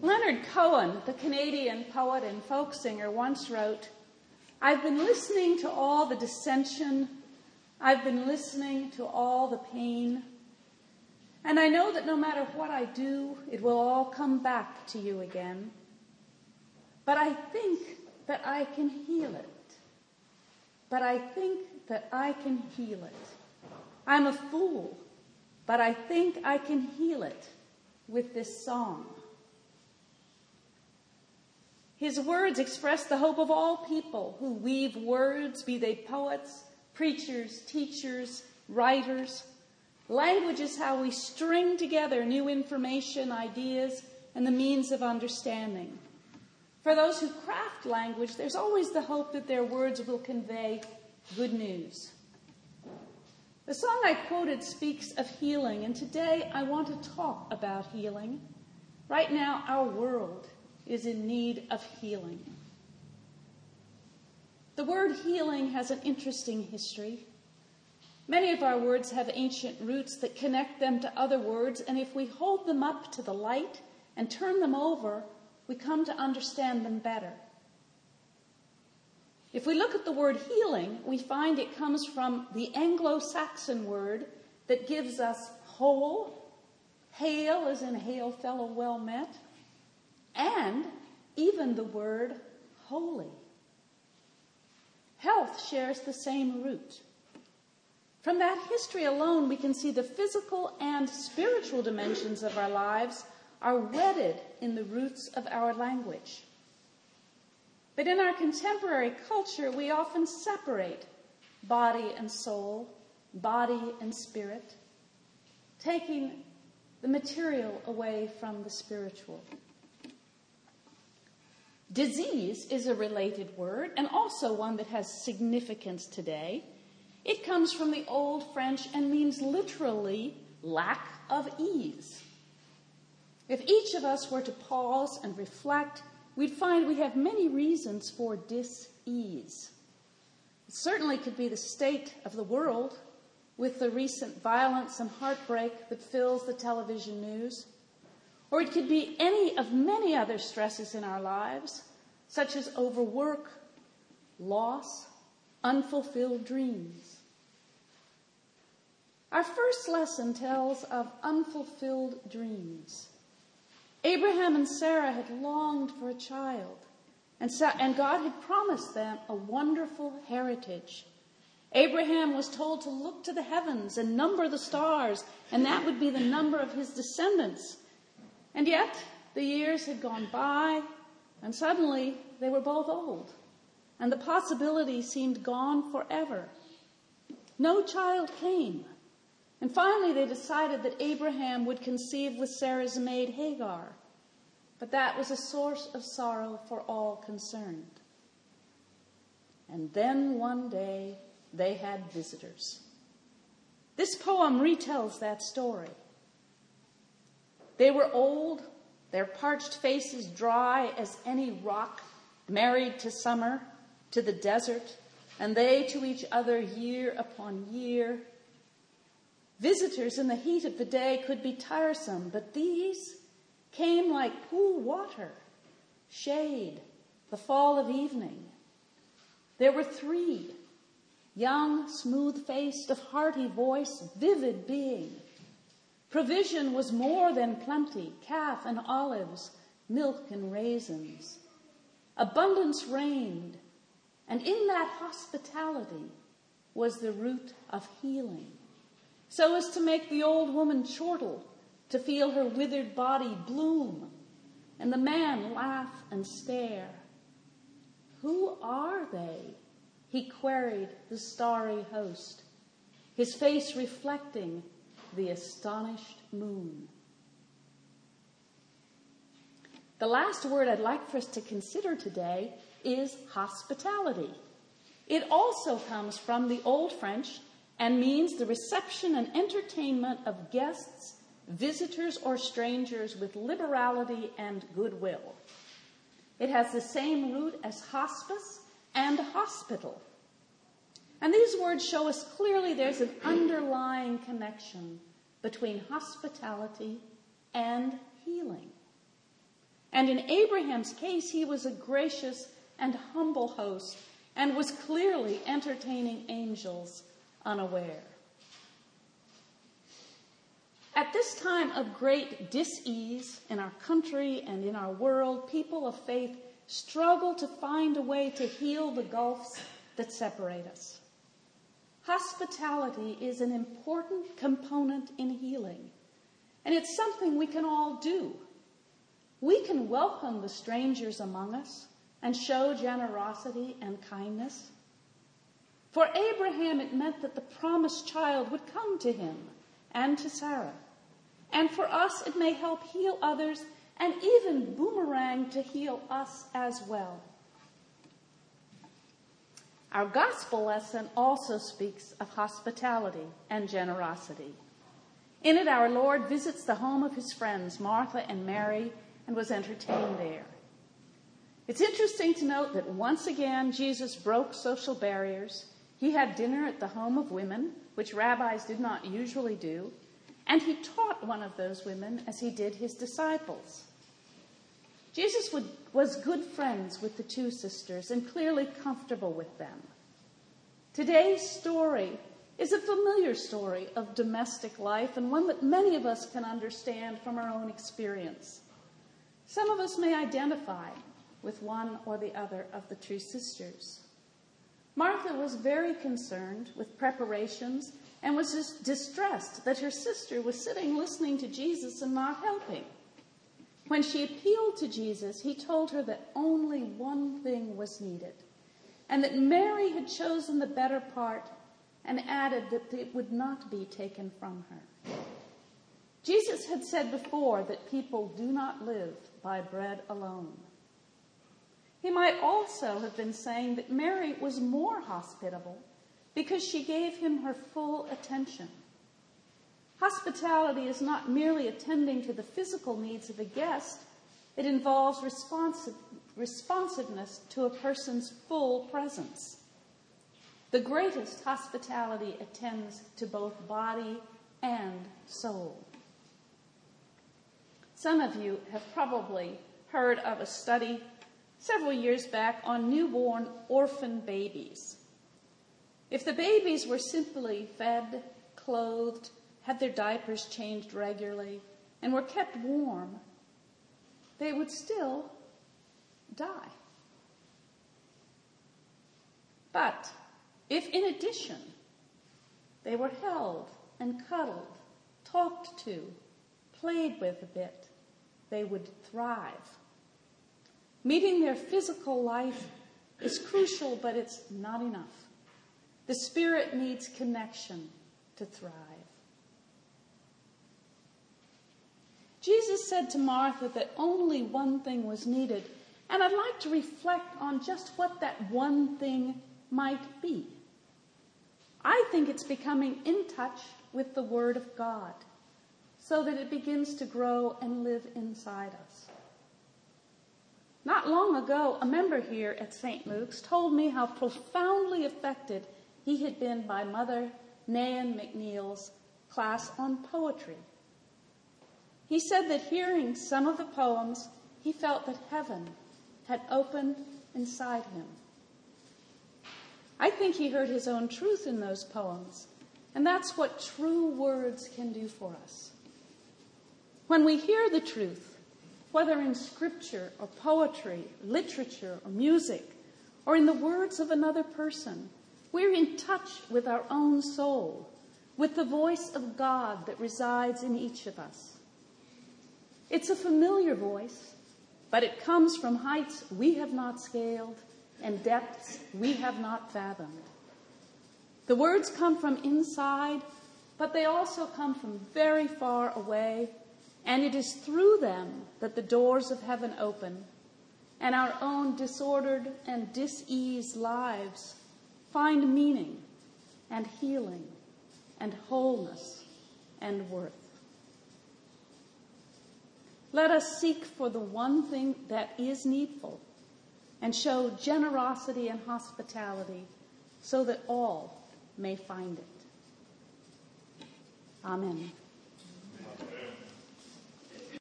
Leonard Cohen, the Canadian poet and folk singer, once wrote, I've been listening to all the dissension, I've been listening to all the pain, and I know that no matter what I do, it will all come back to you again. But I think that I can heal it. But I think that I can heal it. I'm a fool, but I think I can heal it with this song. His words express the hope of all people who weave words, be they poets, preachers, teachers, writers. Language is how we string together new information, ideas, and the means of understanding. For those who craft language, there's always the hope that their words will convey good news. The song I quoted speaks of healing, and today I want to talk about healing. Right now, our world is in need of healing. The word healing has an interesting history. Many of our words have ancient roots that connect them to other words, and if we hold them up to the light and turn them over, we come to understand them better. If we look at the word healing, we find it comes from the Anglo Saxon word that gives us whole, hail as in hail fellow well met, and even the word holy. Health shares the same root. From that history alone, we can see the physical and spiritual dimensions of our lives are wedded in the roots of our language. But in our contemporary culture, we often separate body and soul, body and spirit, taking the material away from the spiritual. Disease is a related word and also one that has significance today. It comes from the Old French and means literally lack of ease. If each of us were to pause and reflect, we'd find we have many reasons for dis-ease. It certainly could be the state of the world with the recent violence and heartbreak that fills the television news. Or it could be any of many other stresses in our lives, such as overwork, loss, unfulfilled dreams. Our first lesson tells of unfulfilled dreams. Abraham and Sarah had longed for a child, and, God had promised them a wonderful heritage. Abraham was told to look to the heavens and number the stars, and that would be the number of his descendants. And yet, the years had gone by, and suddenly they were both old, and the possibility seemed gone forever. No child came. And finally, they decided that Abraham would conceive with Sarah's maid Hagar. But that was a source of sorrow for all concerned. And then one day, they had visitors. This poem retells that story. They were old, their parched faces dry as any rock, married to summer, to the desert, and they to each other year upon year, Visitors in the heat of the day could be tiresome, but these came like cool water, shade, the fall of evening. There were three young, smooth faced, of hearty voice, vivid being. Provision was more than plenty calf and olives, milk and raisins. Abundance reigned, and in that hospitality was the root of healing so as to make the old woman chortle, to feel her withered body bloom, and the man laugh and stare. Who are they? He queried the starry host, his face reflecting the astonished moon. The last word I'd like for us to consider today is hospitality. It also comes from the Old French and means the reception and entertainment of guests, visitors, or strangers with liberality and goodwill. It has the same root as hospice and hospital. And these words show us clearly there's an underlying connection between hospitality and healing. And in Abraham's case, he was a gracious and humble host and was clearly entertaining angels unaware. At this time of great dis-ease in our country and in our world, people of faith struggle to find a way to heal the gulfs that separate us. Hospitality is an important component in healing, and it's something we can all do. We can welcome the strangers among us and show generosity and kindness. For Abraham, it meant that the promised child would come to him and to Sarah. And for us, it may help heal others and even boomerang to heal us as well. Our gospel lesson also speaks of hospitality and generosity. In it, our Lord visits the home of his friends, Martha and Mary, and was entertained there. It's interesting to note that once again, Jesus broke social barriers. He had dinner at the home of women, which rabbis did not usually do, and he taught one of those women as he did his disciples. Jesus would, was good friends with the two sisters and clearly comfortable with them. Today's story is a familiar story of domestic life and one that many of us can understand from our own experience. Some of us may identify with one or the other of the two sisters. Martha was very concerned with preparations and was distressed that her sister was sitting listening to Jesus and not helping. When she appealed to Jesus, he told her that only one thing was needed, and that Mary had chosen the better part and added that it would not be taken from her. Jesus had said before that people do not live by bread alone. He might also have been saying that Mary was more hospitable because she gave him her full attention. Hospitality is not merely attending to the physical needs of a guest, it involves responsive, responsiveness to a person's full presence. The greatest hospitality attends to both body and soul. Some of you have probably heard of a study several years back on newborn orphan babies. If the babies were simply fed, clothed, had their diapers changed regularly, and were kept warm, they would still die. But if in addition they were held and cuddled, talked to, played with a bit, they would thrive. Meeting their physical life is crucial, but it's not enough. The spirit needs connection to thrive. Jesus said to Martha that only one thing was needed, and I'd like to reflect on just what that one thing might be. I think it's becoming in touch with the Word of God so that it begins to grow and live inside us. Not long ago, a member here at St. Luke's told me how profoundly affected he had been by Mother Nan McNeil's class on poetry. He said that hearing some of the poems, he felt that heaven had opened inside him. I think he heard his own truth in those poems, and that's what true words can do for us. When we hear the truth, whether in scripture or poetry, literature or music, or in the words of another person, we're in touch with our own soul, with the voice of God that resides in each of us. It's a familiar voice, but it comes from heights we have not scaled and depths we have not fathomed. The words come from inside, but they also come from very far away and it is through them that the doors of heaven open and our own disordered and diseased lives find meaning and healing and wholeness and worth. Let us seek for the one thing that is needful and show generosity and hospitality so that all may find it. Amen.